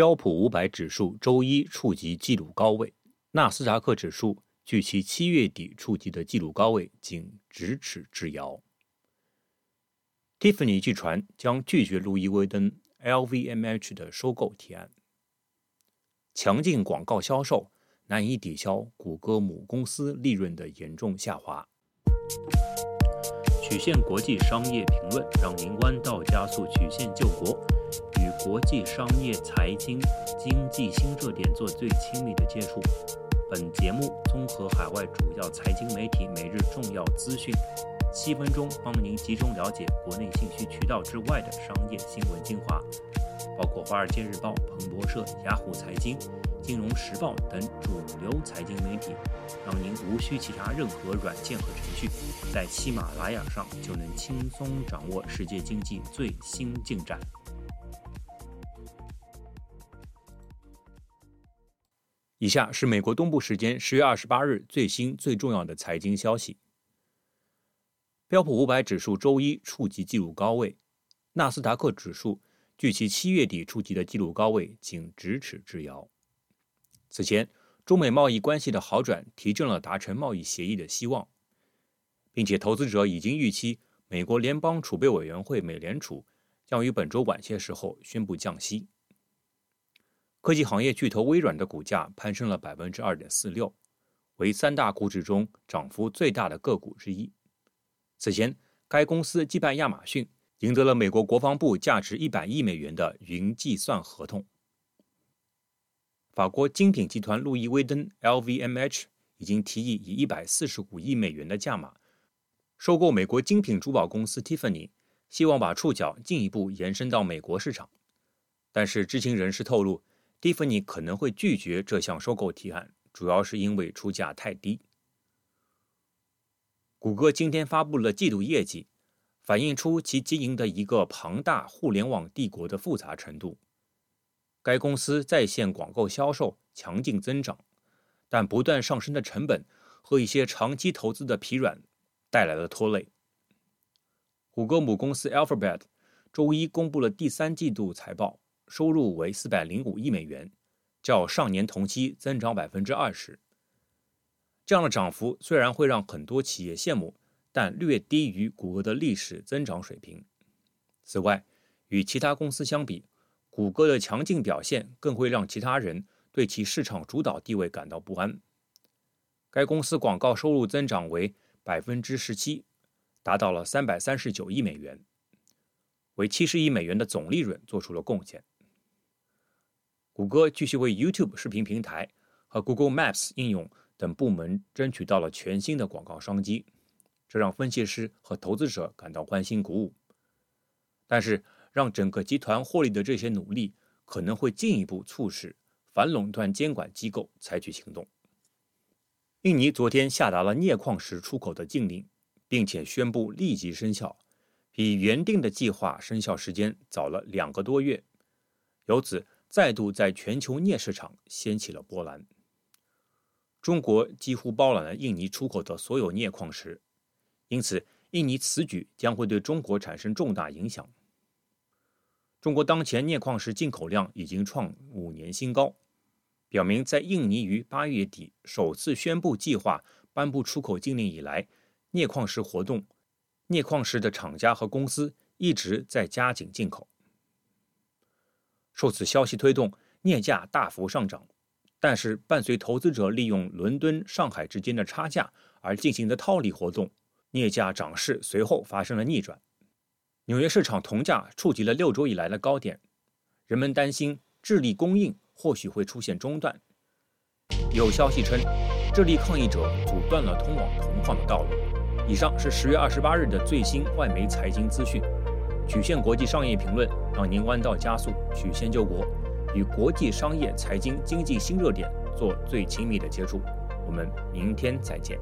标普五百指数周一触及纪录高位，纳斯达克指数距其七月底触及的纪录高位仅咫尺之遥。Tiffany 据传将拒绝路易威登 LVMH 的收购提案。强劲广告销售难以抵消谷歌母公司利润的严重下滑。曲线国际商业评论让您弯道加速曲线救国。与国际商业、财经、经济新热点做最亲密的接触。本节目综合海外主要财经媒体每日重要资讯，七分钟帮您集中了解国内信息渠道之外的商业新闻精华，包括《华尔街日报》、彭博社、雅虎财经、金融时报等主流财经媒体，让您无需其他任何软件和程序，在喜马拉雅上就能轻松掌握世界经济最新进展。以下是美国东部时间十月二十八日最新最重要的财经消息：标普五百指数周一触及纪录高位，纳斯达克指数距其七月底触及的纪录高位仅咫尺之遥。此前，中美贸易关系的好转提振了达成贸易协议的希望，并且投资者已经预期美国联邦储备委员会美联储将于本周晚些时候宣布降息。科技行业巨头微软的股价攀升了百分之二点四六，为三大股指中涨幅最大的个股之一。此前，该公司击败亚马逊，赢得了美国国防部价值一百亿美元的云计算合同。法国精品集团路易威登 （LVMH） 已经提议以一百四十五亿美元的价码收购美国精品珠宝公司 Tiffany，希望把触角进一步延伸到美国市场。但是，知情人士透露。蒂芙尼可能会拒绝这项收购提案，主要是因为出价太低。谷歌今天发布了季度业绩，反映出其经营的一个庞大互联网帝国的复杂程度。该公司在线广告销售强劲增长，但不断上升的成本和一些长期投资的疲软带来了拖累。谷歌母公司 Alphabet 周一公布了第三季度财报。收入为四百零五亿美元，较上年同期增长百分之二十。这样的涨幅虽然会让很多企业羡慕，但略低于谷歌的历史增长水平。此外，与其他公司相比，谷歌的强劲表现更会让其他人对其市场主导地位感到不安。该公司广告收入增长为百分之十七，达到了三百三十九亿美元，为七十亿美元的总利润做出了贡献。谷歌继续为 YouTube 视频平台和 Google Maps 应用等部门争取到了全新的广告商机，这让分析师和投资者感到欢欣鼓舞。但是，让整个集团获利的这些努力可能会进一步促使反垄断监管机构采取行动。印尼昨天下达了镍矿石出口的禁令，并且宣布立即生效，比原定的计划生效时间早了两个多月。由此。再度在全球镍市场掀起了波澜。中国几乎包揽了印尼出口的所有镍矿石，因此印尼此举将会对中国产生重大影响。中国当前镍矿石进口量已经创五年新高，表明在印尼于八月底首次宣布计划颁布出口禁令以来，镍矿石活动、镍矿石的厂家和公司一直在加紧进口。受此消息推动，镍价大幅上涨，但是伴随投资者利用伦敦、上海之间的差价而进行的套利活动，镍价涨势随后发生了逆转。纽约市场铜价触及了六周以来的高点，人们担心智利供应或许会出现中断。有消息称，智利抗议者阻断了通往铜矿的道路。以上是十月二十八日的最新外媒财经资讯。曲线国际商业评论让您弯道加速，曲线救国，与国际商业、财经、经济新热点做最亲密的接触。我们明天再见。